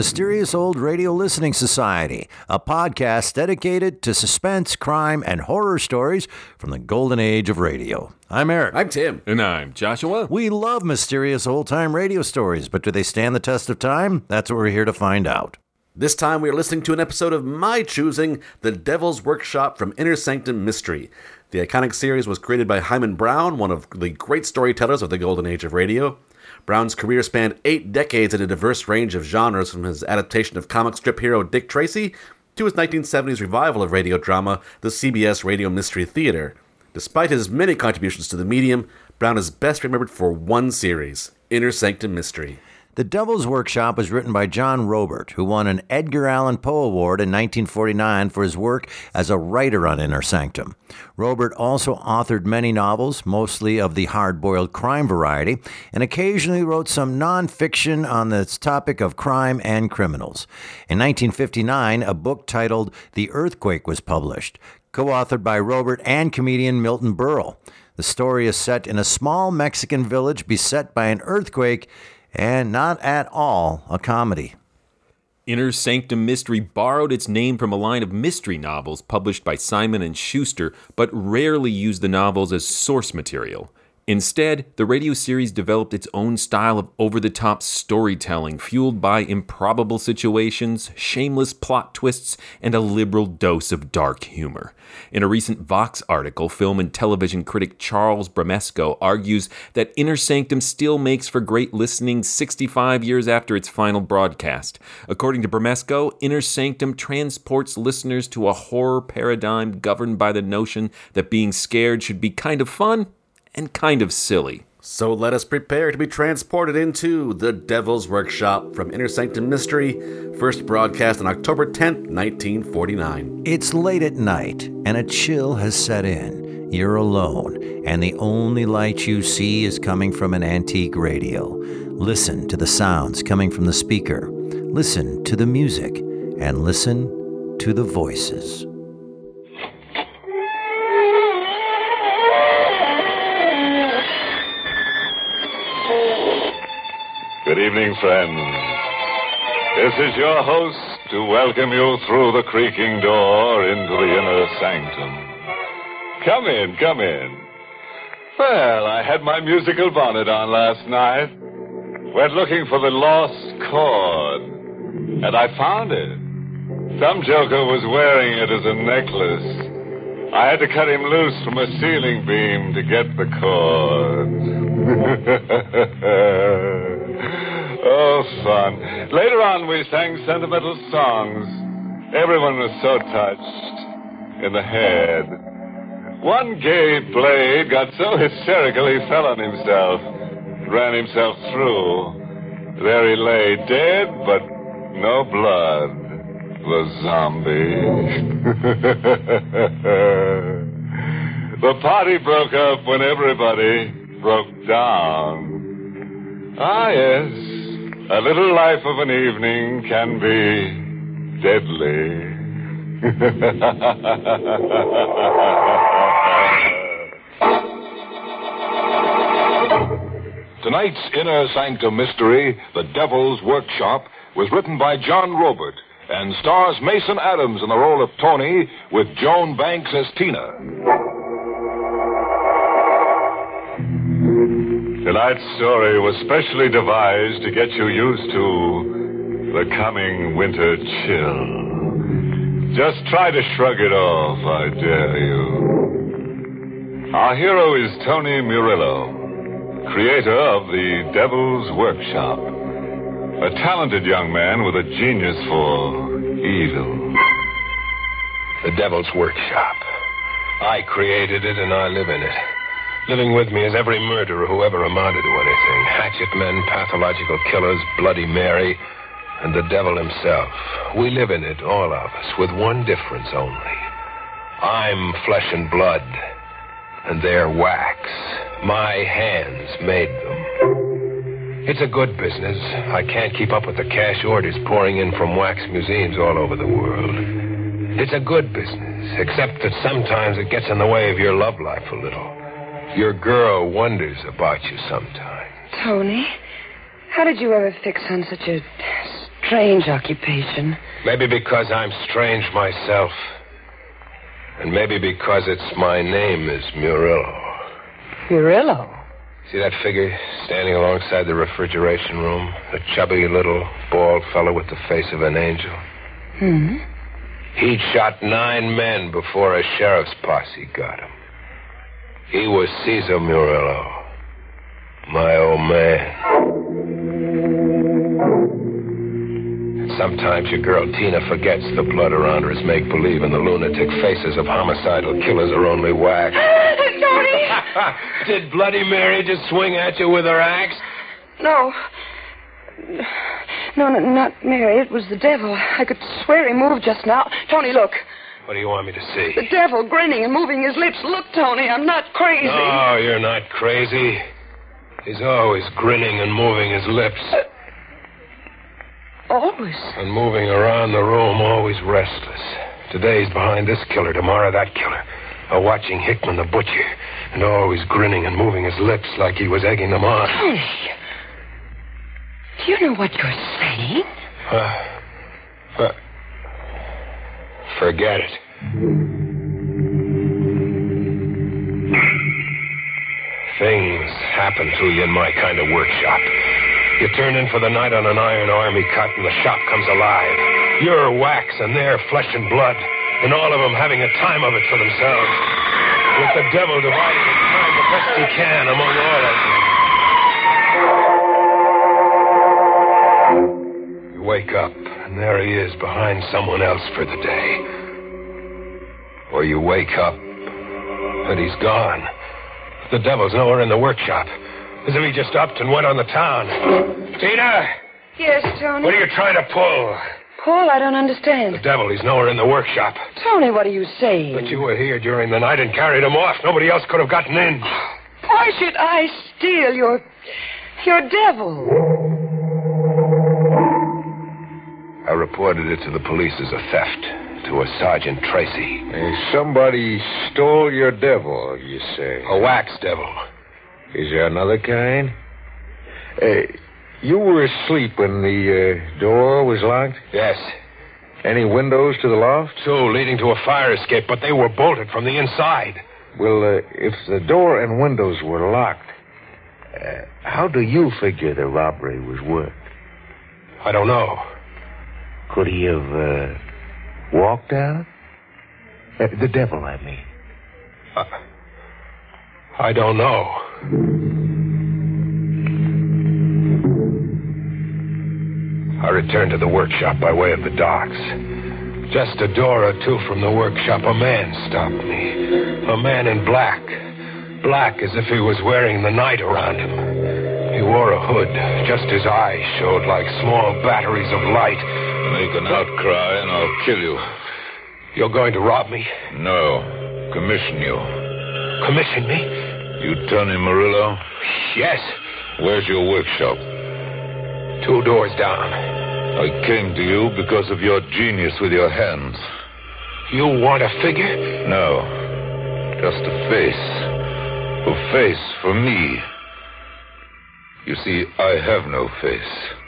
Mysterious Old Radio Listening Society, a podcast dedicated to suspense, crime, and horror stories from the golden age of radio. I'm Eric. I'm Tim. And I'm Joshua. we love mysterious old time radio stories, but do they stand the test of time? That's what we're here to find out. This time we are listening to an episode of my choosing, The Devil's Workshop from Inner Sanctum Mystery. The iconic series was created by Himan Brown, one of the great storytellers of the golden age of radio. Brown's career spanned eight decades in a diverse range of genres, from his adaptation of comic strip hero Dick Tracy to his 1970s revival of radio drama, the CBS Radio Mystery Theater. Despite his many contributions to the medium, Brown is best remembered for one series, Inner Sanctum Mystery. The Devil's Workshop was written by John Roeburt, who won an Edgar Allan Poe Award in 1949 for his work as a writer on Inner Sanctum. Roeburt also authored many novels, mostly of the hard boiled crime variety, and occasionally wrote some nonfiction on the topic of crime and criminals. In 1959, a book titled The Earthquake was published, co authored by Roeburt and comedian Milton Berle. The story is set in a small Mexican village beset by an earthquake and not at all a comedy. Inner Sanctum Mystery borrowed its name from a line of mystery novels published by Simon and Schuster, but rarely used the novels as source material. Instead, the radio series developed its own style of over the top storytelling, fueled by improbable situations, shameless plot twists, and a liberal dose of dark humor. In a recent Vox article, film and television critic Charles Bramesco argues that Inner Sanctum still makes for great listening 65 years after its final broadcast. According to Bramesco, Inner Sanctum transports listeners to a horror paradigm governed by the notion that being scared should be kind of fun and kind of silly. So let us prepare to be transported into The Devil's Workshop from Inner Sanctum Mystery, first broadcast on October 10th, 1949. It's late at night, and a chill has set in. You're alone, and the only light you see is coming from an antique radio. Listen to the sounds coming from the speaker. Listen to the music, and listen to the voices. Good evening, friends. This is your host to welcome you through the creaking door into the inner sanctum. Come in, come in. Well, I had my musical bonnet on last night. Went looking for the lost chord, and I found it. Some joker was wearing it as a necklace. I had to cut him loose from a ceiling beam to get the chord. We sang sentimental songs. Everyone was so touched. In the head. One gay blade got so hysterical he fell on himself, ran himself through. There he lay, dead, but no blood. The zombie. the party broke up when everybody broke down. Ah, yes. A little life of an evening can be deadly. Tonight's Inner Sanctum Mystery, The Devil's Workshop, was written by John Roeburt and stars Mason Adams in the role of Tony with Joan Banks as Tina. Tonight's story was specially devised to get you used to the coming winter chill. Just try to shrug it off, I dare you. Our hero is Tony Murillo, creator of The Devil's Workshop. A talented young man with a genius for evil. The Devil's Workshop. I created it and I live in it. Living with me is every murderer who ever amounted to anything hatchet men, pathological killers, Bloody Mary, and the devil himself. We live in it, all of us, with one difference only. I'm flesh and blood, and they're wax. My hands made them. It's a good business. I can't keep up with the cash orders pouring in from wax museums all over the world. It's a good business, except that sometimes it gets in the way of your love life a little. Your girl wonders about you sometimes. Tony, how did you ever fix on such a strange occupation? Maybe because I'm strange myself. And maybe because it's my name is Murillo. Murillo? See that figure standing alongside the refrigeration room? A chubby little bald fellow with the face of an angel. Hmm. He'd shot nine men before a sheriff's posse got him. He was Caesar Murillo. My old man. Sometimes your girl Tina forgets the blood around her is make believe and the lunatic faces of homicidal killers are only wax. Tony! Did Bloody Mary just swing at you with her axe? No. No, no, not Mary. It was the devil. I could swear he moved just now. Tony, look. What do you want me to see? The devil grinning and moving his lips. Look, Tony, I'm not crazy. No, you're not crazy. He's always grinning and moving his lips. Always. And moving around the room, always restless. Today he's behind this killer, tomorrow that killer. Or watching Hickman the butcher. And always grinning and moving his lips like he was egging them on. Tony. Do you know what you're saying? Uh, uh, forget it. Things happen to you in my kind of workshop. You turn in for the night on an iron army cut, and the shop comes alive. You're wax, and they're flesh and blood, and all of them having a time of it for themselves. With the devil dividing his time the best he can among all of them. You wake up, and there he is behind someone else for the day. Or you wake up, and he's gone. The devil's nowhere in the workshop. As if he just upped and went on the town. Tina! Yes, Tony. What are you trying to pull? Paul, I don't understand. The devil, he's nowhere in the workshop. Tony, what are you saying? But you were here during the night and carried him off. Nobody else could have gotten in. Why should I steal your. your devil? I reported it to the police as a theft. To a Sergeant Tracy. somebody stole your devil, you say? A wax devil. Is there another kind? Uh, you were asleep when the uh, door was locked? Yes. Any windows to the loft? Two leading to a fire escape, but they were bolted from the inside. Well, uh, if the door and windows were locked, uh, how do you figure the robbery was worked? I don't know. Could he have uh, walked out? Uh, the devil, I mean. Uh, I don't know. I returned to the workshop by way of the docks. Just a door or two from the workshop, a man stopped me. A man in black. Black as if he was wearing the night around him. He wore a hood. Just his eyes showed like small batteries of light. Make an outcry and I'll kill you. You're going to rob me? No. Commission you. Commission me? You Tony Murillo? Yes. Where's your workshop? Two doors down. I came to you because of your genius with your hands. You want a figure? No. Just a face. A face for me. You see, I have no face.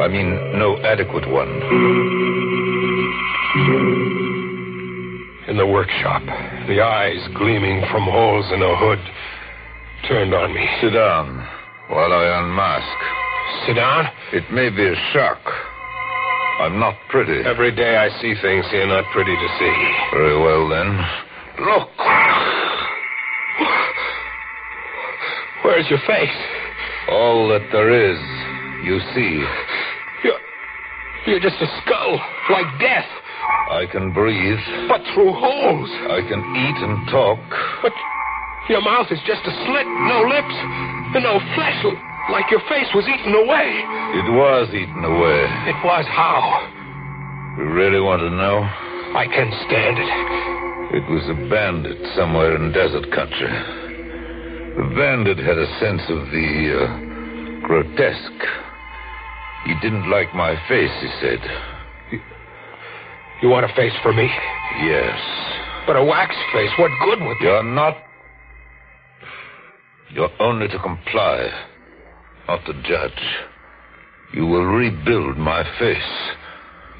I mean, no adequate one. In the workshop, the eyes gleaming from holes in a hood turned on me. Sit down while I unmask. Sit down? It may be a shock. I'm not pretty. Every day I see things you're not pretty to see. Very well, then. Look! Where's your face? All that there is, you see. You're, you're just a skull, like death. I can breathe. But through holes. I can eat and talk. But your mouth is just a slit, no lips, and no flesh, Like your face was eaten away. It was eaten away. It was how? You really want to know? I can't stand it. It was a bandit somewhere in desert country. The bandit had a sense of the uh, grotesque. He didn't like my face, he said. You want a face for me? Yes. But a wax face, what good would? You're not. You're only to comply, not to judge. You will rebuild my face.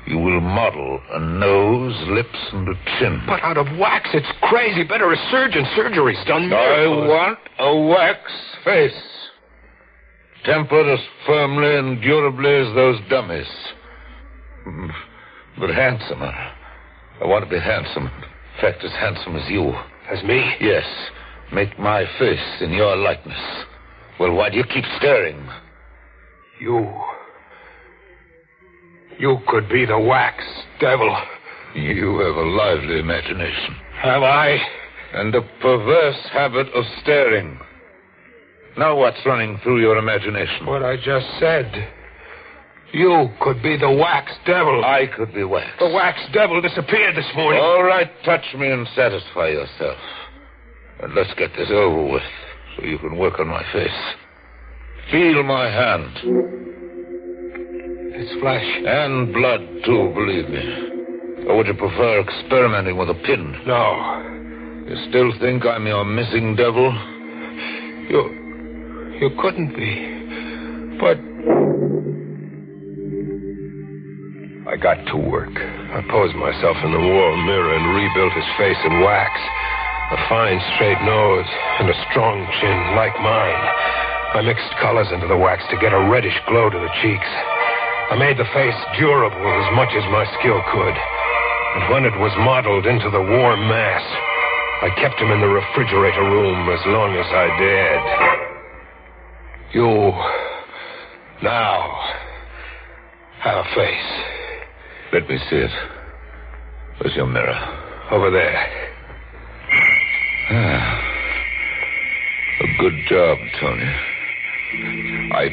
You will model a nose, lips, and a chin. But out of wax, it's crazy. Better a surgeon. Surgery's done I want a wax face. Tempered as firmly and durably as those dummies. Mm, But handsomer. I want to be handsome. In fact, as handsome as you. As me? Yes. Make my face in your likeness. Well, why do you keep staring? You. You could be the wax devil. You have a lively imagination. Have I? And a perverse habit of staring. Now what's running through your imagination? What I just said. You could be the wax devil. I could be wax. The wax devil disappeared this morning. All right, touch me and satisfy yourself. And let's get this over with so you can work on my face. Feel my hand. It's flesh. And blood, too, believe me. Or would you prefer experimenting with a pin? No. You still think I'm your missing devil? You. You couldn't be. But. I got to work. I posed myself in the wall mirror and rebuilt his face in wax. A fine, straight nose and a strong chin like mine. I mixed colors into the wax to get a reddish glow to the cheeks. I made the face durable as much as my skill could. And when it was modeled into the warm mass, I kept him in the refrigerator room as long as I dared. You now have a face. Let me see it. Where's your mirror? Over there. Ah. A good job, Tony. I.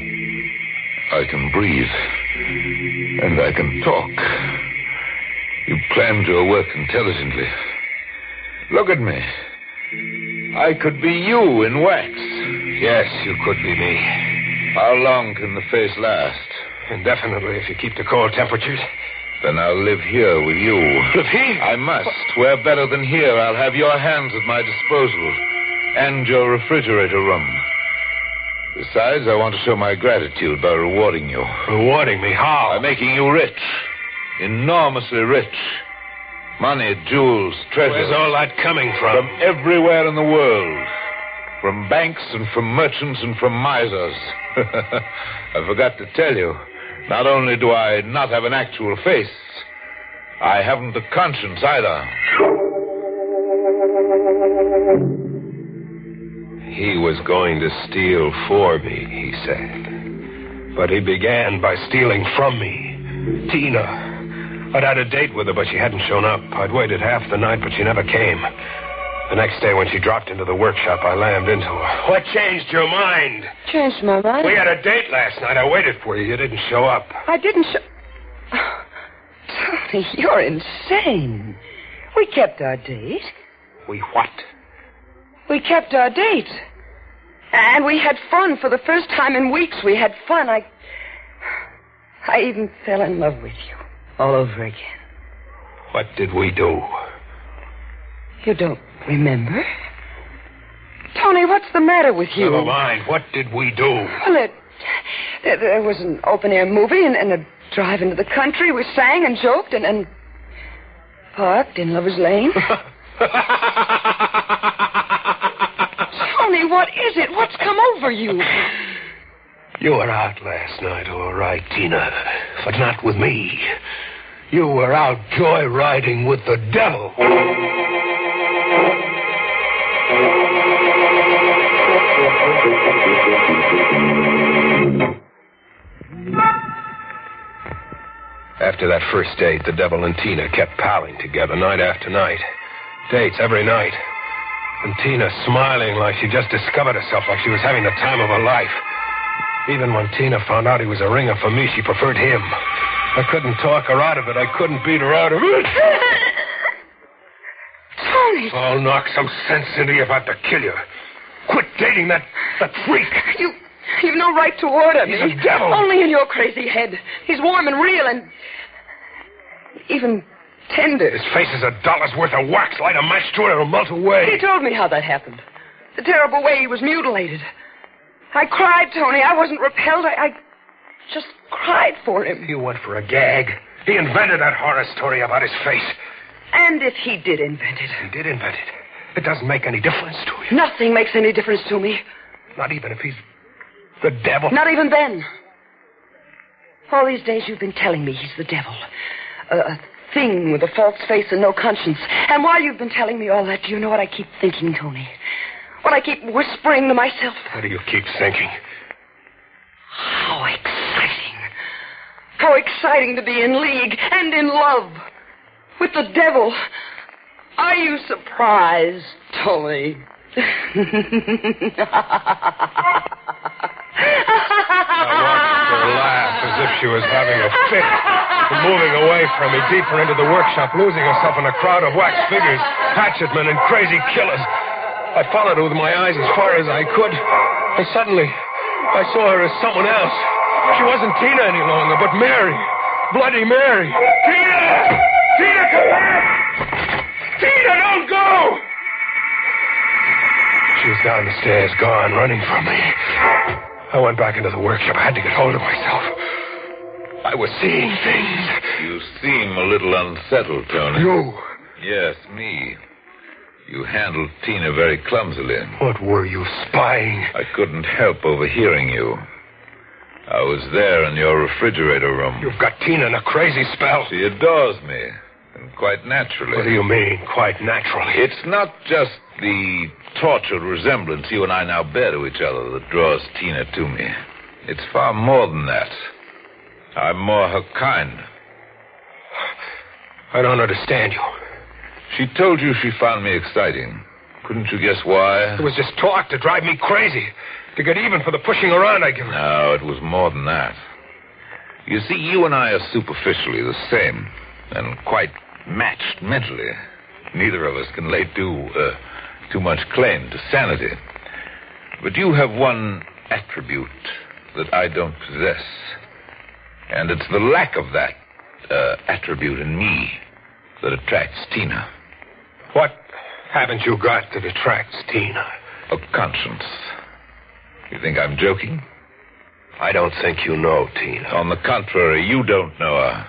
I can breathe. And I can talk. You planned your work intelligently. Look at me. I could be you in wax. Yes, you could be me. How long can the face last? Indefinitely, if you keep the cold temperatures. Then I'll live here with you. Live here? I must. Where better than here? I'll have your hands at my disposal. And your refrigerator room. Besides, I want to show my gratitude by rewarding you. Rewarding me? How? By making you rich. Enormously rich. Money, jewels, treasures. Where's all that coming from? From everywhere in the world. From banks and from merchants and from misers. I forgot to tell you. Not only do I not have an actual face, I haven't a conscience either. He was going to steal for me, he said. But he began by stealing from me. Tina. I'd had a date with her, but she hadn't shown up. I'd waited half the night, but she never came. The next day, when she dropped into the workshop, I lammed into her. What changed your mind? Changed my mind. We had a date last night. I waited for you. You didn't show up. I didn't show. Tony, you're insane. We kept our date. We what? We kept our date. And we had fun for the first time in weeks. We had fun. I. I even fell in love with you all over again. What did we do? You don't remember? Tony, what's the matter with you? Never mind. What did we do? Well, it, there, there was an open air movie and, and a drive into the country. We sang and joked and, and parked in Lover's Lane. Tony, what is it? What's come over you? You were out last night, all right, Tina. But not with me. You were out joyriding with the devil. After that first date, the devil and Tina kept palling together night after night. Dates every night. And Tina smiling like she just discovered herself, like she was having the time of her life. Even when Tina found out he was a ringer for me, she preferred him. I couldn't talk her out of it. I couldn't beat her out of it. Tony! I'll knock some sense into you if I have to kill you. Quit dating that, that freak. You, you've no right to order me. He's a devil. Only in your crazy head. He's warm and real and even tender. His face is a dollar's worth of wax. Light a match to it, it'll melt away. He told me how that happened. The terrible way he was mutilated. I cried, Tony. I wasn't repelled. I, I just cried for him. You went for a gag. He invented that horror story about his face. And if he did invent it, He did invent it. It doesn't make any difference to you. nothing makes any difference to me. Not even if he's the devil. Not even then. All these days you've been telling me he's the devil. A, thing with a false face and no conscience. And while you've been telling me all that, do you know what I keep thinking, Tony? What I keep whispering to myself? What do you keep thinking? How exciting. How exciting to be in league and in love with the devil. Are you surprised, Tony? I watched her laugh as if she was having a fit. And moving away from me, deeper into the workshop, losing herself in a crowd of wax figures, hatchetmen, and crazy killers. I followed her with my eyes as far as I could. And suddenly, I saw her as someone else. She wasn't Tina any longer, but Mary. Bloody Mary. Tina! Tina, come back! Tina, don't go! She was down the stairs, gone, running from me. I went back into the workshop. I had to get hold of myself. I was seeing things. You seem a little unsettled, Tony. You. Yes, me. You handled Tina very clumsily. What were you spying? I couldn't help overhearing you. I was there in your refrigerator room. You've got Tina in a crazy spell. She adores me, and quite naturally. What do you mean, quite naturally? It's not just the tortured resemblance you and I now bear to each other that draws Tina to me. It's far more than that. I'm more her kind. I don't understand you. She told you she found me exciting. Couldn't you guess why? It was just talk to drive me crazy. To get even for the pushing around I give her. No, it was more than that. You see, you and I are superficially the same, and quite matched mentally. Neither of us can lay too, uh, too much claim to sanity. But you have one attribute that I don't possess. And it's the lack of that uh, attribute in me that attracts Tina. What haven't you got that attracts Tina? A conscience. You think I'm joking? I don't think you know Tina. On the contrary, you don't know her.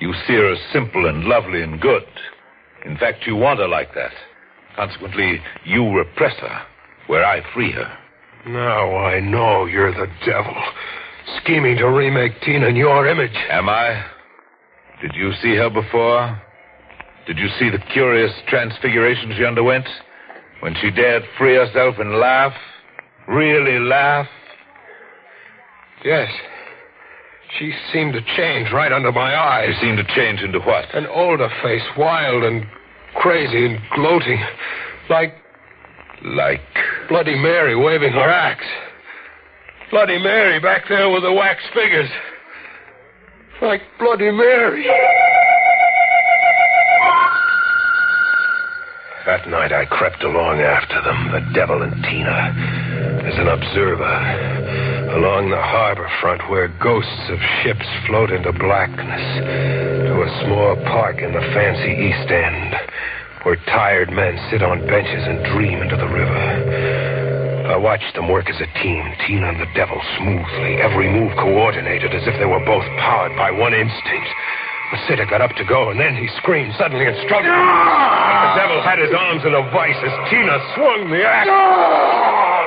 You see her as simple and lovely and good. In fact, you want her like that. Consequently, you repress her, where I free her. Now I know you're the devil. Scheming to remake Tina in your image. Am I? Did you see her before? Did you see the curious transfiguration she underwent? When she dared free herself and laugh? Really laugh? Yes. She seemed to change right under my eyes. She seemed to change into what? An older face, wild and crazy and gloating. Like Like. Bloody Mary waving her axe. Bloody Mary back there with the wax figures. Like Bloody Mary. That night I crept along after them, the devil and Tina, as an observer, along the harbor front where ghosts of ships float into blackness, to a small park in the fancy East End, where tired men sit on benches and dream into the river. I watched them work as a team, Tina and the devil, smoothly, every move coordinated as if they were both powered by one instinct. Sitter got up to go, and then he screamed suddenly and struggled. But the devil had his arms in a vice as Tina swung the axe. Ah!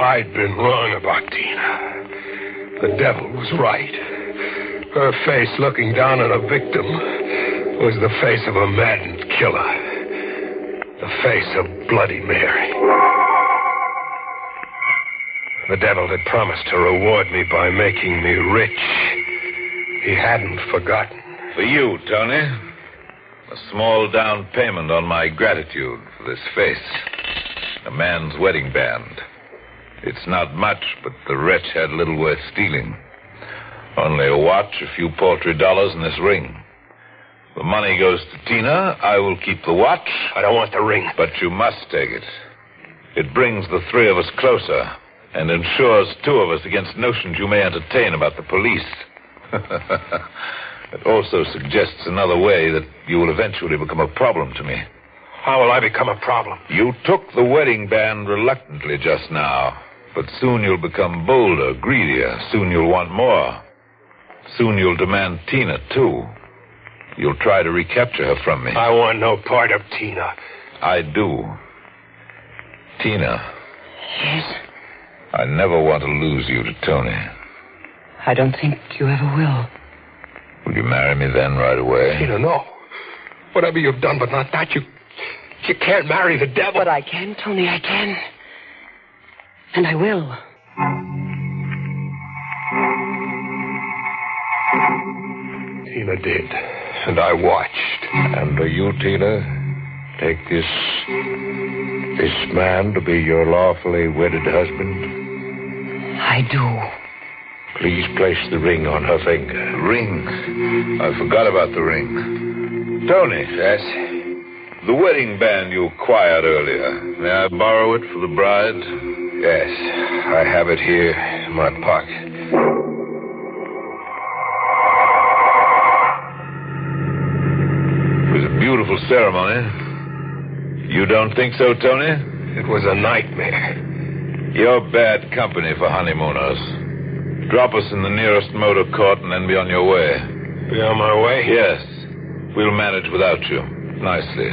I'd been wrong about Tina. The devil was right. Her face looking down on a victim was the face of a maddened killer. The face of Bloody Mary. The devil had promised to reward me by making me rich. He hadn't forgotten. For you, Tony. A small down payment on my gratitude for this face. A man's wedding band. It's not much, but the wretch had little worth stealing. Only a watch, a few paltry dollars, and this ring. The money goes to Tina. I will keep the watch. I don't want the ring. But you must take it. It brings the three of us closer and ensures two of us against notions you may entertain about the police. it also suggests another way that you will eventually become a problem to me. How will I become a problem? You took the wedding band reluctantly just now, but soon you'll become bolder, greedier. Soon you'll want more. Soon you'll demand Tina, too. You'll try to recapture her from me. I want no part of Tina. I do. Tina, Yes. I never want to lose you to Tony. I don't think you ever will. Will you marry me then right away? Tina, no. Whatever you've done, but not that. You, you can't marry the devil. But I can, Tony, I can. And I will. Tina did, and I watched. And do you, Tina, take this this man to be your lawfully wedded husband? I do. Please place the ring on her finger. Ring? I forgot about the ring. Tony. Yes? The wedding band you acquired earlier. May I borrow it for the bride? Yes. I have it here in my pocket. It was a beautiful ceremony. You don't think so, Tony? It was a nightmare. You're bad company for honeymooners. Drop us in the nearest motor court and then be on your way. Be on my way? Yes. We'll manage without you. Nicely.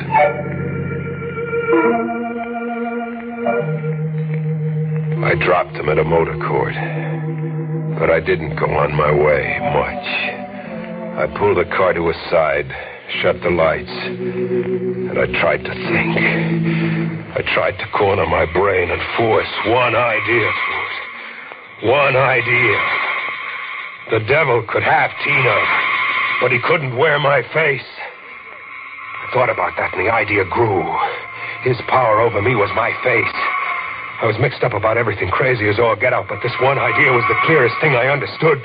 I dropped him at a motor court. But I didn't go on my way much. I pulled the car to a side, shut the lights, and I tried to think. I tried to corner my brain and force one idea through it. One idea. The devil could have Tina, but he couldn't wear my face. I thought about that, and the idea grew. His power over me was my face. I was mixed up about everything crazy as all get out, but this one idea was the clearest thing I understood.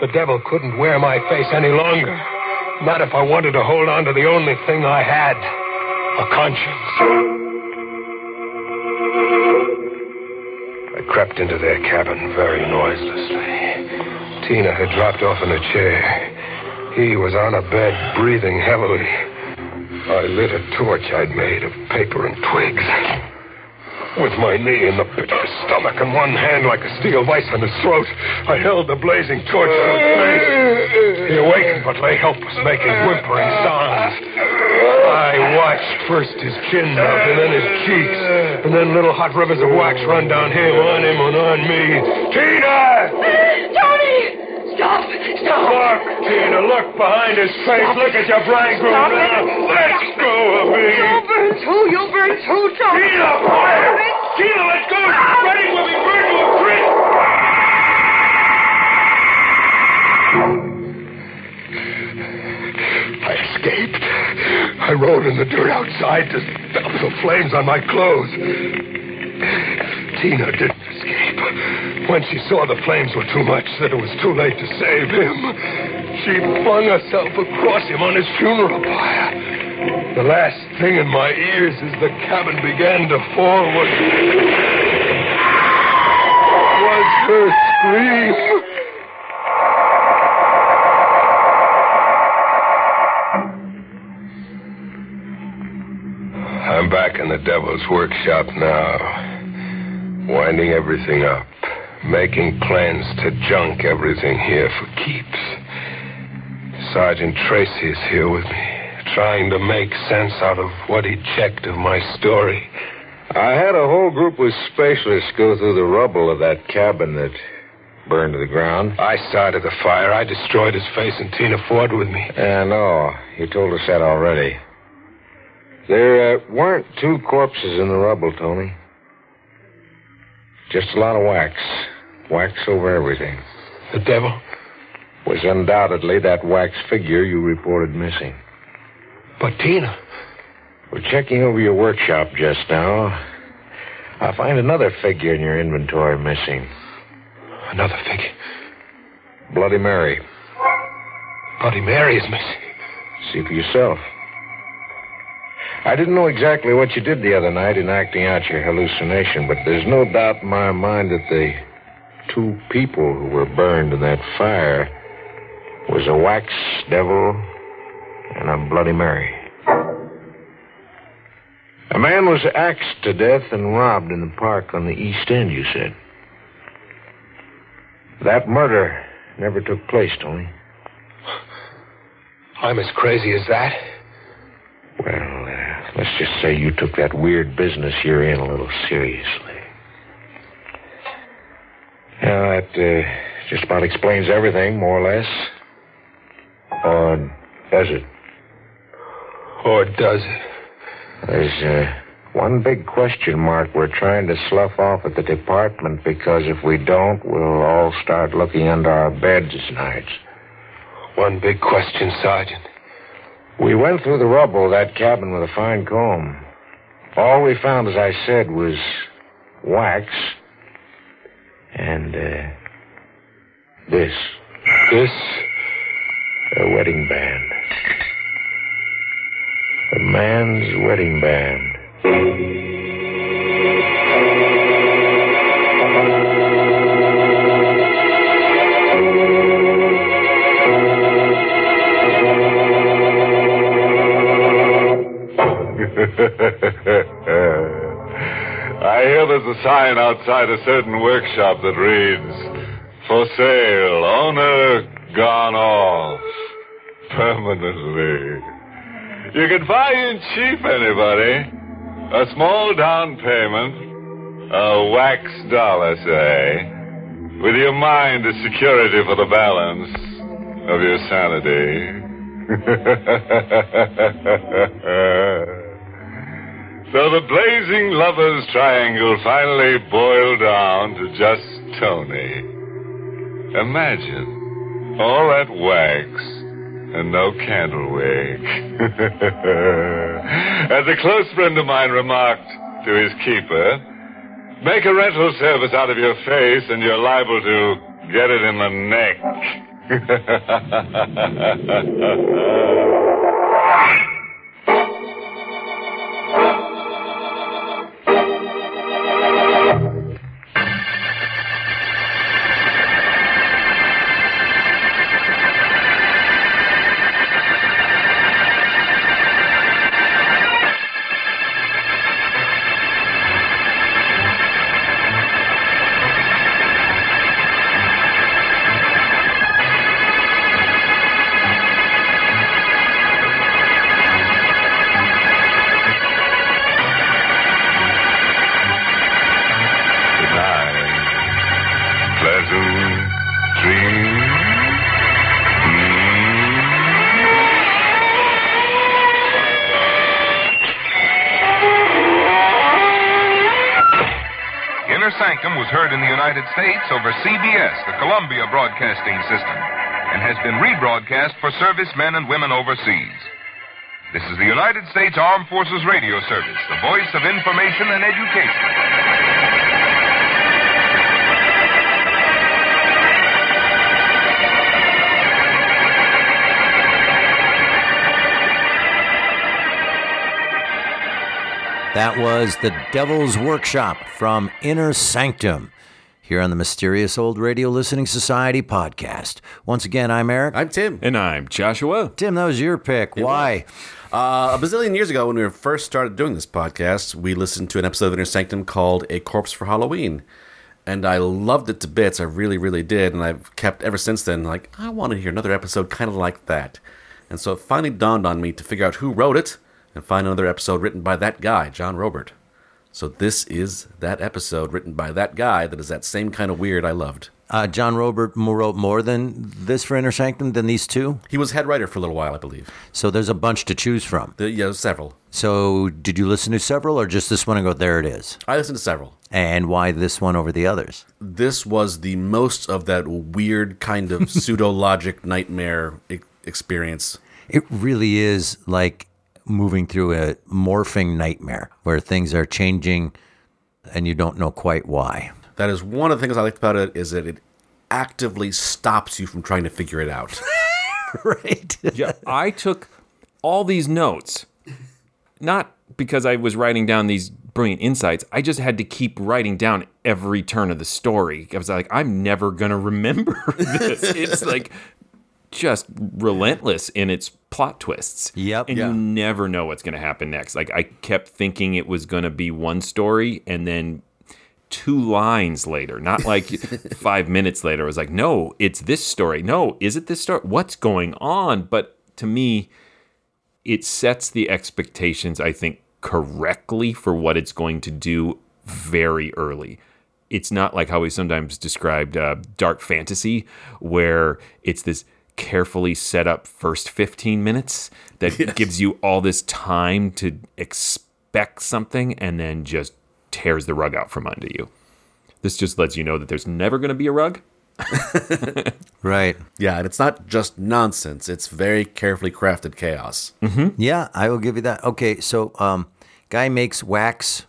The devil couldn't wear my face any longer. Not if I wanted to hold on to the only thing I had a conscience. I crept into their cabin very noiselessly. Tina had dropped off in a chair. He was on a bed, breathing heavily. I lit a torch I'd made of paper and twigs. With my knee in the pit of his stomach and one hand like a steel vice on his throat, I held the blazing torch to his face. He awakened but lay helpless, making whimpering sounds. I watched first his chin melt and then his cheeks, and then little hot rivers of wax run down him, on him, and on me. Tina! Stop! Stop! Look, Tina, look behind his face. Look at your bridegroom Stop it. Let go of me. You'll burn too! You'll burn too, Tony! Tina, quiet! Tina, let go! Ready will be burned to a crisp! I escaped. I rolled in the dirt outside to stop the flames on my clothes. Tina didn't escape. When she saw the flames were too much, that it was too late to save him, she flung herself across him on his funeral pyre. The last thing in my ears as the cabin began to fall was. was her scream. I'm back in the devil's workshop now, winding everything up, making plans to junk everything here for keeps. Sergeant Tracy is here with me, trying to make sense out of what he checked of my story. I had a whole group of specialists go through the rubble of that cabin that burned to the ground. I started the fire. I destroyed his face and Tina Ford with me. Yeah, no, you told us that already. There uh, weren't two corpses in the rubble, Tony. Just a lot of wax. Wax over everything. The devil? Was undoubtedly that wax figure you reported missing. But Tina. We're checking over your workshop just now. I find another figure in your inventory missing. Another figure. Bloody Mary. Bloody Mary is missing. See for yourself. I didn't know exactly what you did the other night in acting out your hallucination, but there's no doubt in my mind that the two people who were burned in that fire was a wax devil and a Bloody Mary. A man was axed to death and robbed in the park on the East End, you said. That murder never took place, Tony. I'm as crazy as that. Well, let's just say you took that weird business you're in a little seriously. Now, that uh, just about explains everything, more or less. Or does it? Or does it? There's uh, one big question mark we're trying to slough off at the department because if we don't, we'll all start looking under our beds nights. One big question, Sergeant. We went through the rubble of that cabin with a fine comb. All we found, as I said, was wax and uh, this. This? A wedding band. A man's wedding band. I hear there's a sign outside a certain workshop that reads, For sale, owner gone off. Permanently. You can buy in cheap, anybody. A small down payment, a wax dollar, say, with your mind as security for the balance of your sanity. So the blazing lovers' triangle finally boiled down to just Tony. Imagine all that wax and no candle wick. As a close friend of mine remarked to his keeper, make a rental service out of your face and you're liable to get it in the neck. States over CBS, the Columbia Broadcasting System, and has been rebroadcast for servicemen and women overseas. This is the United States Armed Forces Radio Service, the voice of information and education. That was The Devil's Workshop from Inner Sanctum here on the Mysterious Old Radio Listening Society podcast. Once again, I'm Eric. I'm Tim. And I'm Joshua. Tim, that was your pick. Why? Uh, a bazillion years ago, when we first started doing this podcast, we listened to an episode of Inner Sanctum called A Corpse for Halloween. And I loved it to bits. I really, really did. And I've kept ever since then, like, I want to hear another episode kind of like that. And so it finally dawned on me to figure out who wrote it and find another episode written by that guy, John Roeburt. So this is that episode written by that guy that is that same kind of weird I loved. Uh, John Roeburt wrote more than this for Inner Sanctum than these two. He was head writer for a little while, I believe. So there's a bunch to choose from. Yeah, several. So did you listen to several or just this one and go, there it is? I listened to several. And why this one over the others? This was the most of that weird kind of pseudo logic nightmare e- experience. It really is like moving through a morphing nightmare where things are changing and you don't know quite why. That is one of the things I liked about it is that it actively stops you from trying to figure it out. right. yeah, I took all these notes, not because I was writing down these brilliant insights. I just had to keep writing down every turn of the story. I was like, I'm never gonna remember this. it's like just relentless in its plot twists. Yep. And Yeah. you never know what's gonna happen next. Like I kept thinking it was gonna be one story, and then two lines later, not like five minutes later, I was like, no, it's this story. No, is it this story? What's going on? But to me, it sets the expectations, I think, correctly for what it's going to do very early. It's not like how we sometimes described uh, dark fantasy, where it's this carefully set up first 15 minutes that gives you all this time to expect something and then just tears the rug out from under you. This just lets you know that there's never going to be a rug. Right. yeah, and it's not just nonsense, it's very carefully crafted chaos. Yeah, I will give you that. Okay, so um, guy makes wax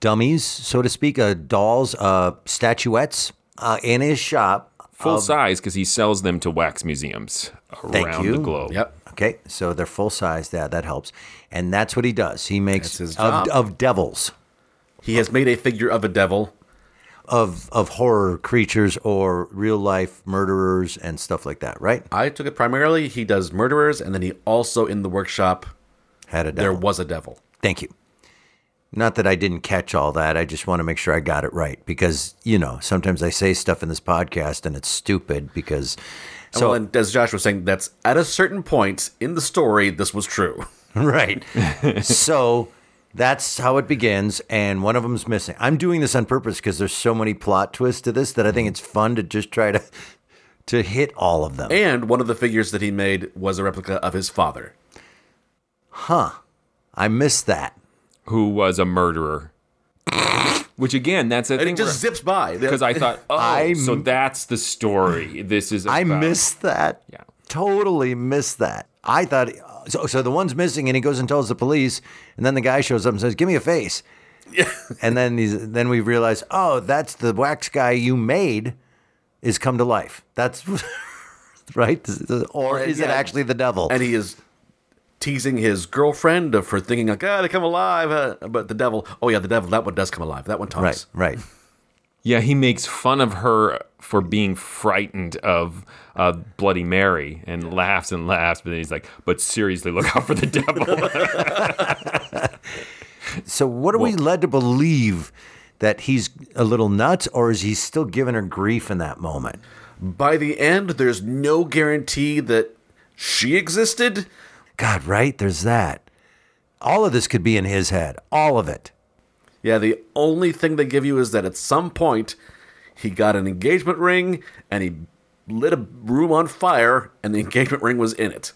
dummies, so to speak, uh, dolls, uh, statuettes uh, in his shop. Full um, size because he sells them to wax museums Thank around you. the globe. Yep. Okay, so they're full size. Yeah, that helps. And that's what he does. He makes his of, of devils, He has made a figure of a devil. of of horror creatures or real life murderers and stuff like that. Right? I took it primarily he does murderers, and then he also in the workshop Had a devil. there was a devil. Thank you. Not that I didn't catch all that. I just want to make sure I got it right because you know sometimes I say stuff in this podcast and it's stupid because. So, well, and as Josh was saying, that's at a certain point in the story, this was true. right. so that's how it begins, and one of them's missing. I'm doing this on purpose because there's so many plot twists to this that I think it's fun to just try to to hit all of them. And one of the figures that he made was a replica of his father. Huh. I missed that. Who was a murderer. Which again, that's a And thing it just zips by. because I thought, oh, I so that's the story. This is I missed that. Yeah. Totally missed that. I thought so. So the one's missing, and he goes and tells the police, and then the guy shows up and says, "Give me a face." Yeah. and then he's then we realize, oh, that's the wax guy you made, is come to life. That's right, or is it actually the devil? and he is teasing his girlfriend for thinking like, ah, they come alive. Uh, but the devil, oh yeah, the devil, that one does come alive. That one talks. right, right. Yeah, he makes fun of her for being frightened of uh, Bloody Mary and laughs and laughs, but then he's like, "But seriously, look out for the devil." So what are we led to believe that he's a little nuts, or is he still giving her grief in that moment? By the end, there's no guarantee that she existed. God, right? There's that. All of this could be in his head. All of it. Yeah, the only thing they give you is that at some point he got an engagement ring and he lit a room on fire and the engagement ring was in it.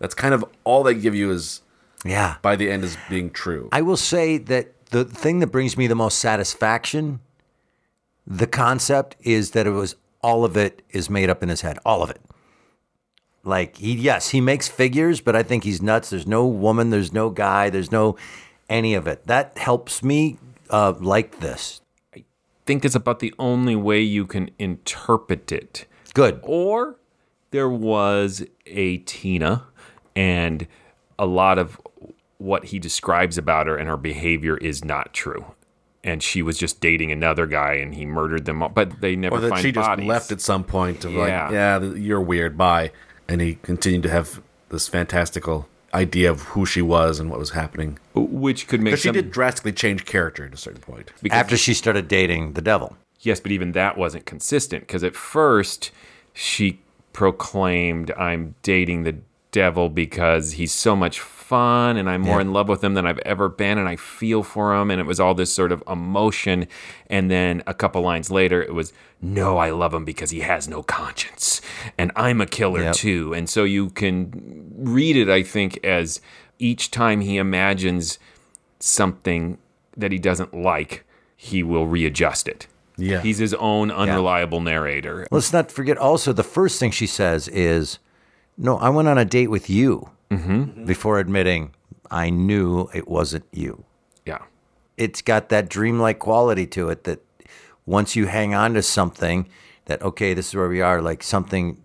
That's kind of all they give you is Yeah. by the end is being true. I will say that the thing that brings me the most satisfaction, the concept is that it was all of it is made up in his head. All of it. Like he yes, he makes figures, but I think he's nuts. There's no woman, there's no guy, there's no any of it. That helps me uh, like this. I think it's about the only way you can interpret it. Good. Or there was a Tina, and a lot of what he describes about her and her behavior is not true. And she was just dating another guy, and he murdered them. all. But they never or that find she just left at some point of Yeah. like, yeah, you're weird, bye. And he continued to have this fantastical idea of who she was and what was happening. which could make Because she some, did drastically change character at a certain point. because- After she started dating the devil. Yes, but even that wasn't consistent because at first she proclaimed, I'm dating the devil because he's so much fun and I'm more Yeah. in love with him than I've ever been and I feel for him. And it was all this sort of emotion. And then a couple lines later, it was, No, I love him because he has no conscience and I'm a killer Yep. too. And so you can read it, I think, as each time he imagines something that he doesn't like, he will readjust it. Yeah. He's his own unreliable narrator. Let's not forget also the first thing she says is, No, I went on a date with you Mm-hmm. Mm-hmm. before admitting I knew it wasn't you. Yeah. it's got that dreamlike quality to it that once you hang on to something that okay, this is where we are, like something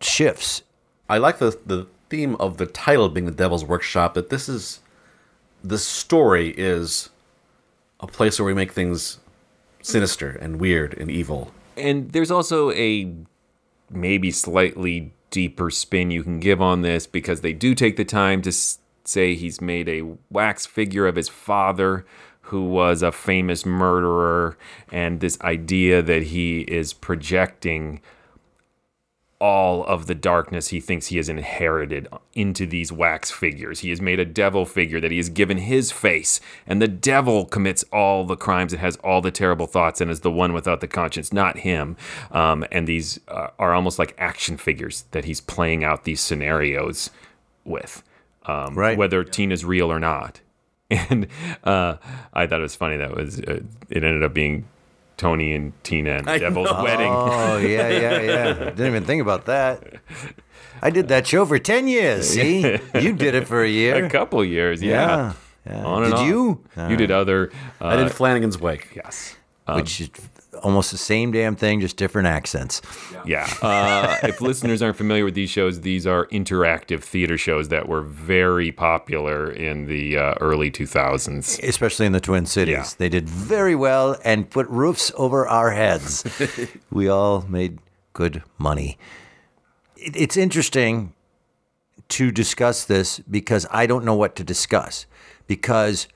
shifts. I like the the theme of the title being the Devil's Workshop. That this is the story is a place where we make things sinister and weird and evil. And there's also a maybe slightly deeper spin you can give on this because they do take the time to say he's made a wax figure of his father who was a famous murderer and this idea that he is projecting all of the darkness he thinks he has inherited into these wax figures. He has made a devil figure that he has given his face, and the devil commits all the crimes and has all the terrible thoughts and is the one without the conscience, not him. Um, and these uh, are almost like action figures that he's playing out these scenarios with, um, Right. whether Tina's real or not. And uh, I thought it was funny that was uh, it ended up being Tony and Tina and I Devil's know. wedding. Oh yeah, yeah, yeah. Didn't even think about that. I did that show for ten years. See, you did it for a year. a couple years, yeah. Yeah, yeah. On and Did off. you? You did other. Uh, I did Flanagan's Wake. yes. Which is almost the same damn thing, just different accents. Yeah. Uh, if listeners aren't familiar with these shows, these are interactive theater shows that were very popular in the uh, early 2000s. Especially in the Twin Cities, Yeah. they did very well and put roofs over our heads. we all made good money. It- It's interesting to discuss this because I don't know what to discuss. Because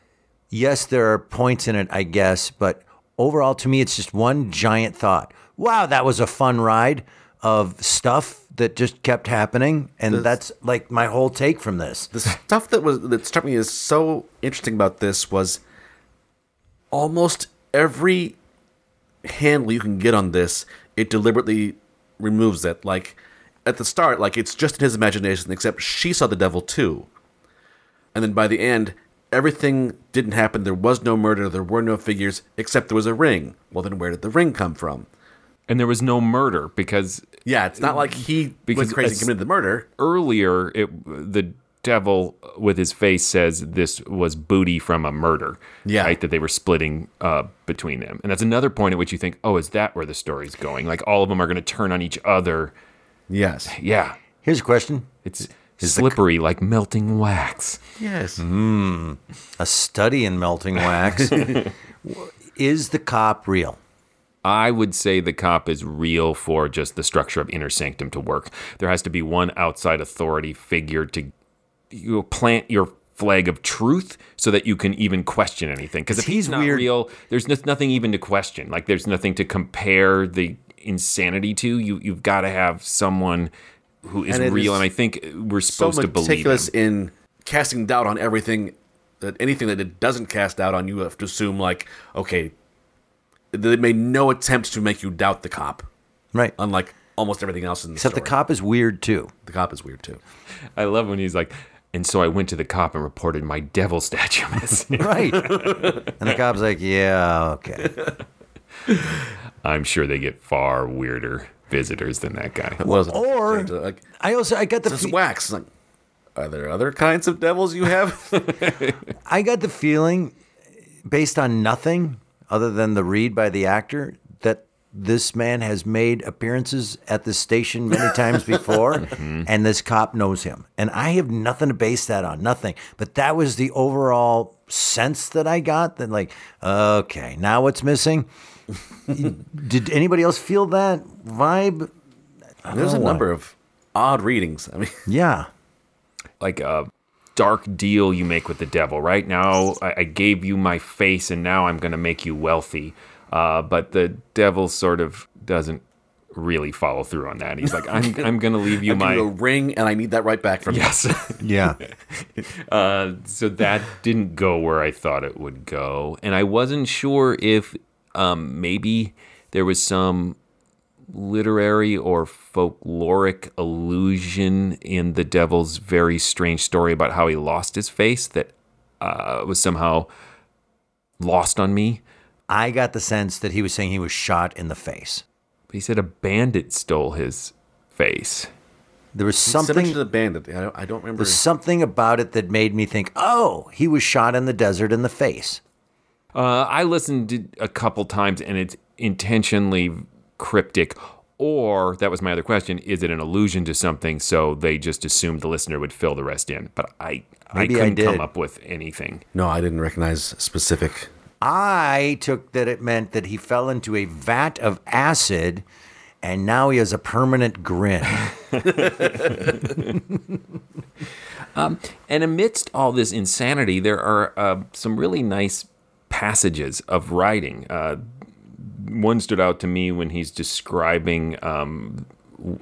yes, there are points in it, I guess, but overall, to me, it's just one giant thought. Wow, that was a fun ride of stuff that just kept happening, and that's like my whole take from this. The stuff that was that struck me as so interesting about this was almost every handle you can get on this, it deliberately removes it. Like at the start, like it's just in his imagination, except she saw the devil too. And then by the end, everything didn't happen. There was no murder. There were no figures, except there was a ring. Well, then where did the ring come from? And there was no murder because Yeah, it's not like he Because went crazy and committed the murder. earlier it, the devil with his face says this was booty from a murder. Yeah. Right? That they were splitting uh, between them. And that's another point at which you think, oh, is that where the story's going? Like all of them are going to turn on each other. Yes. Yeah. Here's a question. It's slippery like melting wax. Yes. Hmm. a study in melting wax. is the cop real? I would say the cop is real for just the structure of inner sanctum to work. There has to be one outside authority figure to you plant your flag of truth so that you can even question anything. Because if he's, He's not weird. real, there's no- nothing even to question. Like there's nothing to compare the insanity to. You you've got to have someone who is And real, is and I think we're so supposed to believe meticulous in casting doubt on everything that anything that it doesn't cast doubt on you have to assume like okay they made no attempt to make you doubt the cop Right. unlike almost everything else in the Except the cop is weird too. the cop is weird too I love when he's like. And so I went to the cop and reported my devil statue missing. Right. and the cop's like, yeah, okay. I'm sure they get far weirder visitors than that guy. it wasn't. Or- like I also I got the fe- wax. Like are there other kinds of devils you have? I got the feeling based on nothing other than the read by the actor that this man has made appearances at this station many times before mm-hmm. and this cop knows him. And I have nothing to base that on, nothing. But that was the overall sense that I got that like, okay, now what's missing? Did anybody else feel that vibe? there's a Oh. number of odd readings i mean Yeah. like a dark deal you make with the devil. Right now, I, I gave you my face, and now I'm going to make you wealthy. Uh, but the devil sort of doesn't really follow through on that. He's like, I'm, I'm going to leave you I give my. ring and i need that right back from you Yes. Yeah. uh, so that didn't go where I thought it would go. And I wasn't sure if um, maybe there was some literary or folkloric allusion in the devil's very strange story about how he lost his face that uh, was somehow lost on me. I got the sense that he was saying he was shot in the face. But he said a bandit stole his face. There was something something to the bandit I don't, I don't remember There's something about it that made me think, oh, he was shot in the desert in the face. Uh, I listened a couple times and it's intentionally cryptic. Or that was my other question: Is it an allusion to something? So they just assumed the listener would fill the rest in. But I, Maybe I I couldn't did. come up with anything. No, I didn't recognize specific. I took that it meant that he fell into a vat of acid and now he has a permanent grin. And amidst all this insanity, there are uh, some really nice passages of writing. Uh, one stood out to me when he's describing um,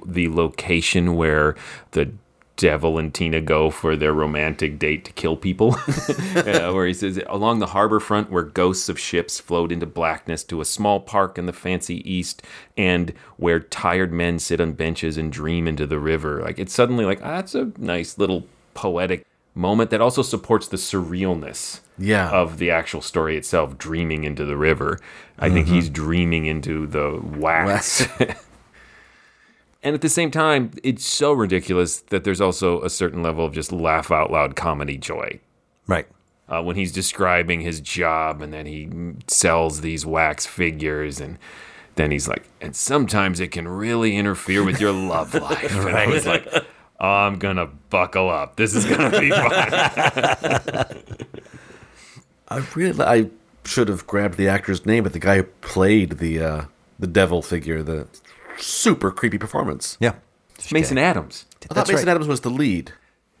the location where the devil and Tina go for their romantic date to kill people. uh, where he says, along the harbor front where ghosts of ships float into blackness to a small park in the fancy east, and where tired men sit on benches and dream into the river. Like it's suddenly like, ah, that's a nice little poetic moment that also supports the surrealness Yeah. of the actual story itself, dreaming into the river. I think he's dreaming into the wax. and at the same time, it's so ridiculous that there's also a certain level of just laugh out loud comedy joy. right. Uh, when he's describing his job and then he sells these wax figures and then he's like, and sometimes it can really interfere with your love life. And I was like, oh, I'm gonna buckle up. This is gonna be fun. I really, I should have grabbed the actor's name, but the guy who played the uh, the devil figure, the super creepy performance. Yeah. Mason Adams. I thought That's Mason right. Adams was the lead.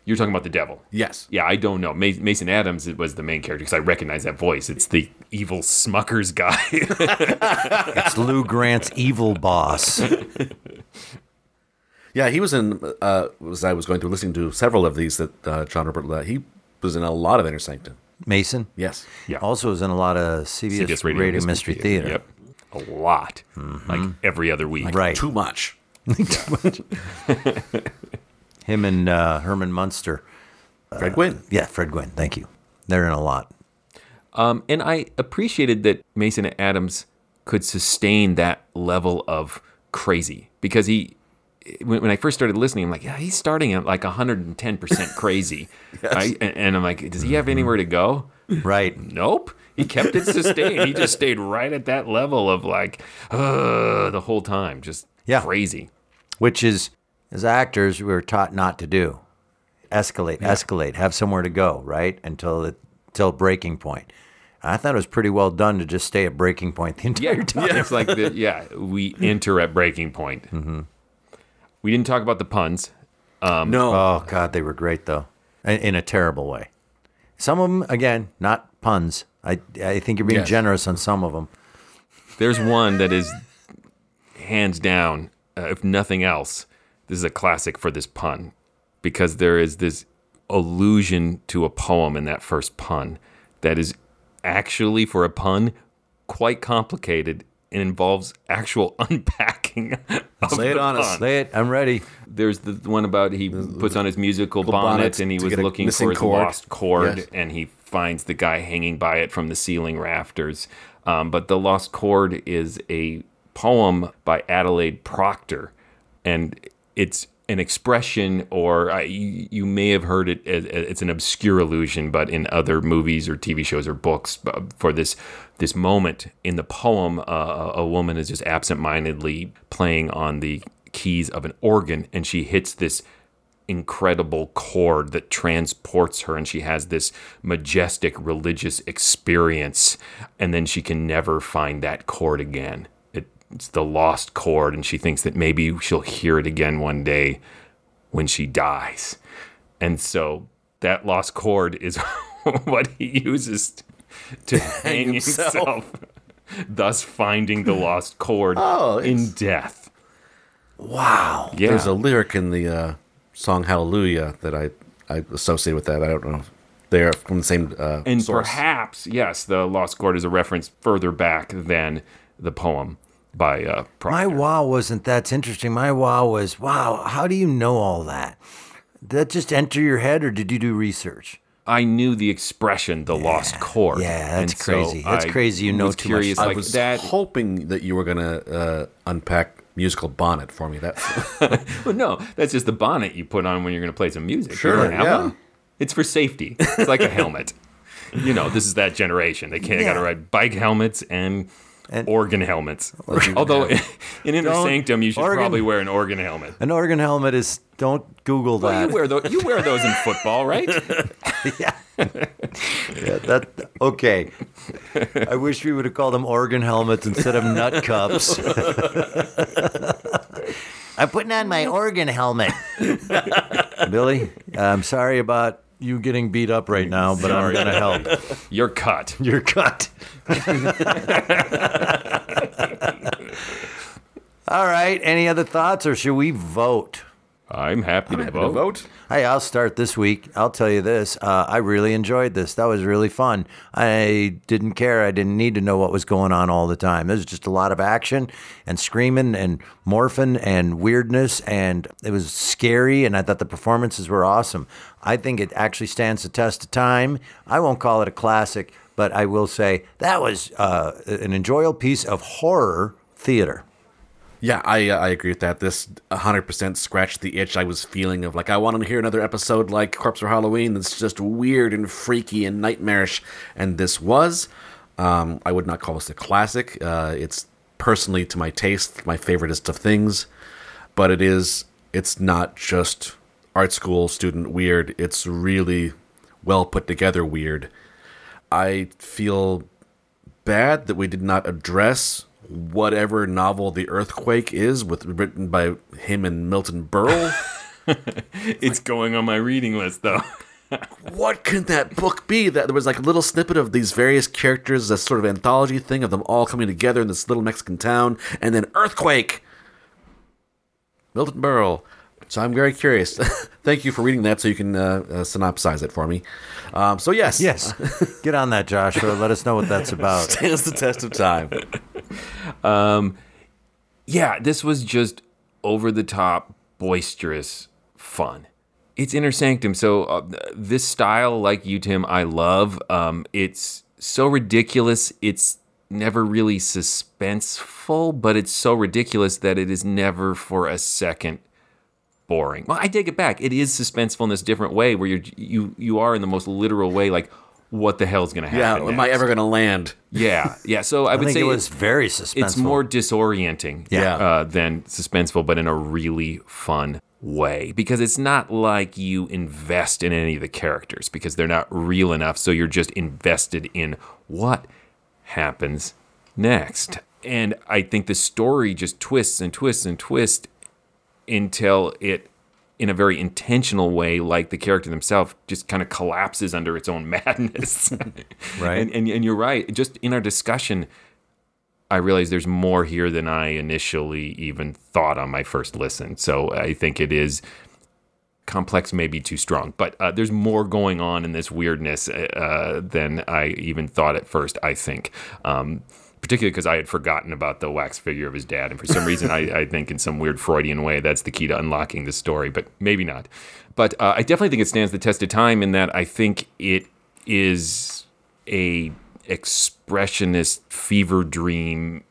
You're talking about the devil. Yes. Yeah, I don't know. Ma- Mason Adams was the main character because I recognize that voice. It's the evil Smuckers guy. It's Lou Grant's evil boss. Yeah, he was in. Uh, as I was going through listening to several of these that uh, John Roeburt. Uh, he was in a lot of Inner Sanctum. Mason. Yes. Yeah. Also was in a lot of CBS, CBS Radio, Mystery, Theater. Yep. A lot. Like every other week. Right. Too much. too much. Him and uh, Herman Munster. Fred Gwynne. Yeah, Fred Gwynne. Thank you. They're in a lot. Um, and I appreciated that Mason Adams could sustain that level of crazy because he, when, when I first started listening, I'm like, yeah, he's starting at like 110% crazy. right? and, and I'm like, does he have anywhere to go? Right. Nope. He kept it sustained. he just stayed right at that level of like, uh, the whole time, just Yeah. crazy. Which is, as actors, we were taught not to do. Escalate, escalate, have somewhere to go, right? Until it, till breaking point. I thought it was pretty well done to just stay at breaking point the entire Yeah, time. it's like the, yeah, we enter at breaking point. Mm-hmm. We didn't talk about the puns. no. Oh God, they were great though, in, in a terrible way. Some of them, again, not puns. I I think you're being Yes. generous on some of them. There's one that is hands down, uh, if nothing else, this is a classic for this pun because there is this allusion to a poem in that first pun that is actually, for a pun, quite complicated and involves actual unpacking. Lay it on us. Say it. I'm ready. There's the one about he puts on his musical bonnet, bonnet and he was looking for his cord. lost cord, Yes. and he finds the guy hanging by it from the ceiling rafters. Um, but the lost cord is a poem by Adelaide Procter, and it's an expression, or uh, you, you may have heard it. As, it's an obscure allusion, but in other movies or TV shows or books, for this this moment in the poem, uh, a woman is just absentmindedly playing on the keys of an organ, and she hits this incredible chord that transports her and she has this majestic religious experience and then she can never find that chord again it, it's the lost chord and she thinks that maybe she'll hear it again one day when she dies and so that lost chord is what he uses to hang himself. himself thus finding the lost chord Oh, in death Wow. yeah There's a lyric in the uh, song Hallelujah that I, I associate with that. I don't know. if They're from the same uh, And source. perhaps, yes, the Lost Chord is a reference further back than the poem by uh, My wow wasn't that's interesting. My wow was wow. How do you know all that? Did that just enter your head, or did you do research? I knew the expression, the Lost Chord. Yeah, that's And so crazy. That's I crazy you know was too much curious. I like was that. hoping that you were going to uh, unpack musical bonnet for me. That's Well, no, that's just the bonnet you put on when you're going to play some music. Sure, yeah. one? It's for safety. It's like a helmet. you know, this is that generation. They can't got to ride bike helmets and, And- organ helmets. Although in Inner Don't- Sanctum, you should probably wear an organ helmet. An organ helmet is. Don't Google Well, that. you wear those. You wear those in football, right? yeah, that okay. I wish we would have called them organ helmets instead of nut cups. I'm putting on my organ helmet. Billy, I'm sorry about you getting beat up right now, but I'm going to help. You're cut. You're cut. All right. Any other thoughts, or should we vote? I'm happy to Happy vote. to vote. Hey, I'll start this week. I'll tell you this. Uh, I really enjoyed this. That was really fun. I didn't care. I didn't need to know what was going on all the time. There was just a lot of action and screaming and morphing and weirdness, and it was scary. And I thought the performances were awesome. I think it actually stands the test of time. I won't call it a classic, but I will say that was uh, an enjoyable piece of horror theater. Yeah, I uh, I agree with that. This 100% scratched the itch I was feeling of like I want to hear another episode like Corpse for Halloween that's just weird and freaky and nightmarish, and this was. Um, I would not call this a classic. Uh, it's personally to my taste my favoriteest of things, but it is. It's not just art school student weird. It's really well put together weird. I feel bad that we did not address whatever novel The Earthquake is with written by him and Milton Berle. It's going on my reading list, though. what can that book be? That there was like a little snippet of these various characters, a sort of anthology thing of them all coming together in this little Mexican town, and then Earthquake. Milton Berle. So I'm very curious. Thank you for reading that, so you can uh, uh, synopsize it for me. Um, so yes, Yes. Get on that, Joshua. Let us know what that's about. stands the test of time. um, yeah, this was just over the top, boisterous fun. It's Inner Sanctum. So, uh, this style, like you, Tim, I love. Um, it's so ridiculous. It's never really suspenseful, but it's so ridiculous that it is never for a second boring. Well, I take it back. It is suspenseful in this different way where you're, you, you are in the most literal way, like, what the hell is going to happen? Yeah, happen? am I ever going to land? Yeah, yeah. So I, I would think say it was very suspenseful. it's more disorienting Yeah. uh, than suspenseful, but in a really fun way because it's not like you invest in any of the characters because they're not real enough. So you're just invested in what happens next. And I think the story just twists and twists and twists until it in a very intentional way, like the character themselves, just kind of collapses under its own madness. Right. And, and and you're right. Just in our discussion, I realize there's more here than I initially even thought on my first listen. So I think it is complex, maybe too strong, but uh, there's more going on in this weirdness uh, than I even thought at first. I think. Um, Particularly because I had forgotten about the wax figure of his dad, and for some reason, I, I think in some weird Freudian way that's the key to unlocking the story, but maybe not. But uh, I definitely think it stands the test of time in that I think it is a expressionist fever dream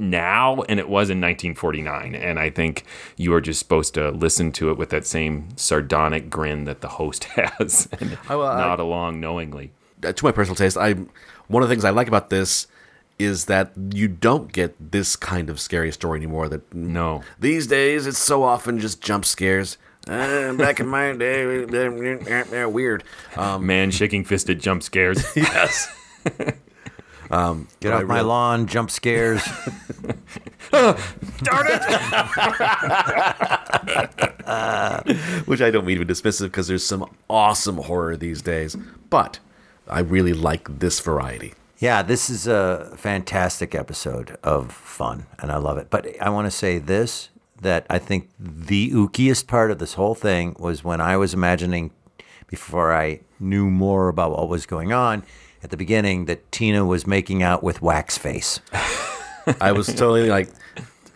now and it was in 1949 and i think you are just supposed to listen to it with that same sardonic grin that the host has and well, I- nod along knowingly uh, to my personal taste, I one of the things I like about this is that you don't get this kind of scary story anymore. That no these days it's so often just jump scares. Uh, back in my day, they're weird. Um, man shaking fisted jump scares yes. um, Get but I off my really- lawn, jump scares. darn it which I don't mean to be dismissive because there's some awesome horror these days, but I really like this variety. Yeah, this is a fantastic episode of fun, and I love it. But I want to say this that I think the ookiest part of this whole thing was when I was imagining, before I knew more about what was going on at the beginning, that Tina was making out with Wax Face. I was totally like,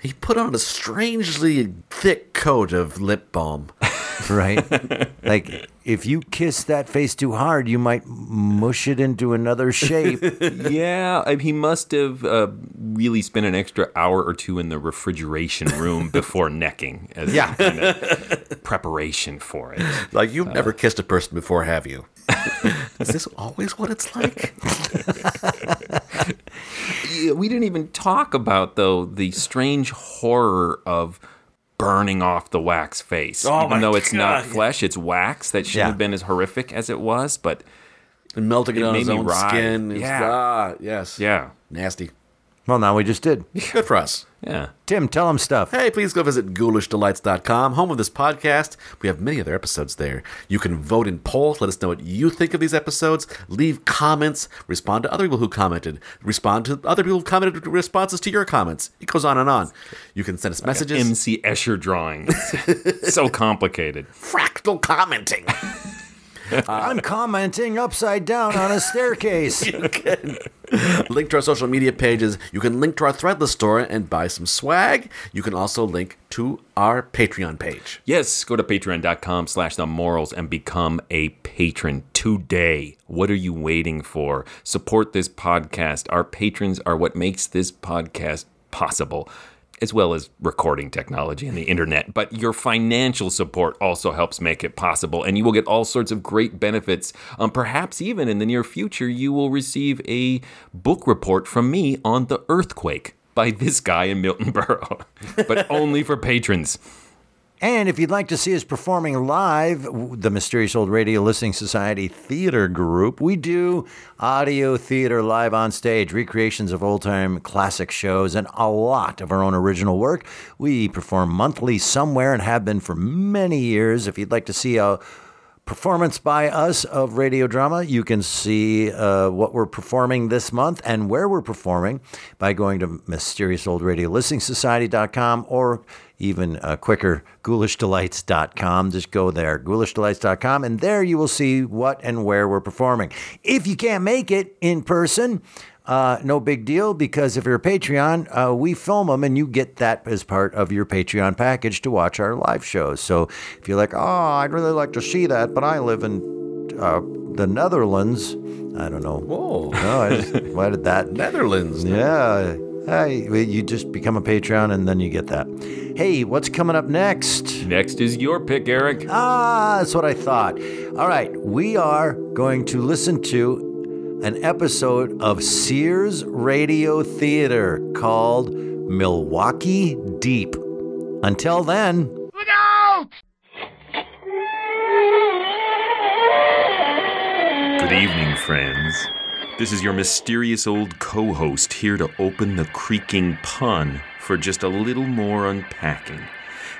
he put on a strangely thick coat of lip balm. right? like if you kiss that face too hard, you might mush it into another shape. yeah I- he must have uh, really spent an extra hour or two in the refrigeration room before necking as Yeah. kind of preparation for it Like you've never kissed a person before, have you? Is this always what it's like? We didn't even talk about though the strange horror of burning off the wax face. Oh, even my though it's not flesh, it's wax. That shouldn't Yeah. have been as horrific as it was, but And melting it, It on made his me own writhe. skin. Yeah. Ah, yes. yeah, Nasty. Well, now we just did. Good for us. yeah. Tim, tell them stuff. Hey, please go visit ghoulishdelights.com, home of this podcast. We have many other episodes there. You can vote in polls, let us know what you think of these episodes, leave comments, respond to other people who commented, respond to other people who commented responses to your comments. It goes on and on. You can send us messages. MC Escher drawing. so complicated. Fractal commenting. I'm commenting upside down on a staircase. you can link to our social media pages. You can link to our Threadless store and buy some swag. You can also link to our Patreon page. Yes, go to patreon.com slash the MORLS and become a patron today. What are you waiting for? Support this podcast. Our patrons are what makes this podcast possible, as well as recording technology and the internet. But your financial support also helps make it possible, and you will get all sorts of great benefits. Um, perhaps even in the near future, you will receive a book report from me on the earthquake by this guy in Milton Berle, but only for patrons. And if you'd like to see us performing live, the Mysterious Old Radio Listening Society Theater Group, we do audio theater live on stage, recreations of old time classic shows, and a lot of our own original work. We perform monthly somewhere and have been for many years. If you'd like to see a performance by us of radio drama. You can see uh, what we're performing this month and where we're performing by going to Mysterious Old Radio Listening Society.com or even uh, quicker, ghoulishdelights.com. Just go there, ghoulishdelights.com, and there you will see what and where we're performing. If you can't make it in person, uh, no big deal because if you're a Patreon, uh, we film them and you get that as part of your Patreon package to watch our live shows. So if you're like, oh, I'd really like to see that, but I live in uh, the Netherlands, I don't know. Whoa. No, I just, why did that? Netherlands. Yeah. Hey, you just become a Patreon and then you get that. Hey, what's coming up next? Next is your pick, Eric. Ah, that's what I thought. All right, we are going to listen to an episode of Sears Radio Theater called Milwaukee Deep. Until then, Look out! Good evening, friends. This is your mysterious old co host here to open the creaking pun for just a little more unpacking.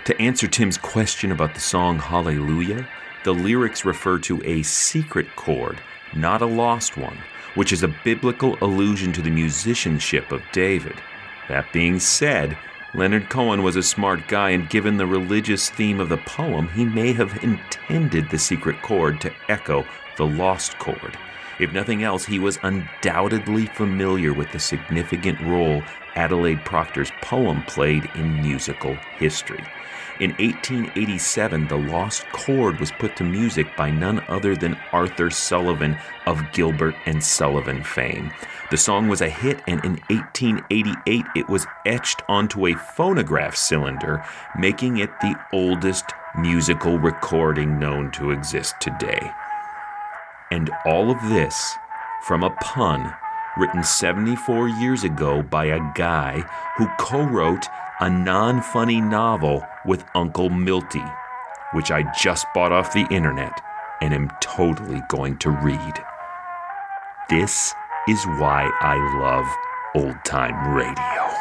To answer Tim's question about the song Hallelujah, the lyrics refer to a secret chord, not a lost one, which is a biblical allusion to the musicianship of David. That being said, Leonard Cohen was a smart guy, and given the religious theme of the poem, he may have intended the secret chord to echo the lost chord. If nothing else, he was undoubtedly familiar with the significant role Adelaide Procter's poem played in musical history. In 1887, the lost chord was put to music by none other than Arthur Sullivan of Gilbert and Sullivan fame. The song was a hit, and in 1888, it was etched onto a phonograph cylinder, making it the oldest musical recording known to exist today. And all of this from a pun written 74 years ago by a guy who co wrote a non funny novel with Uncle Milty, which I just bought off the internet and am totally going to read. This is why I love old time radio.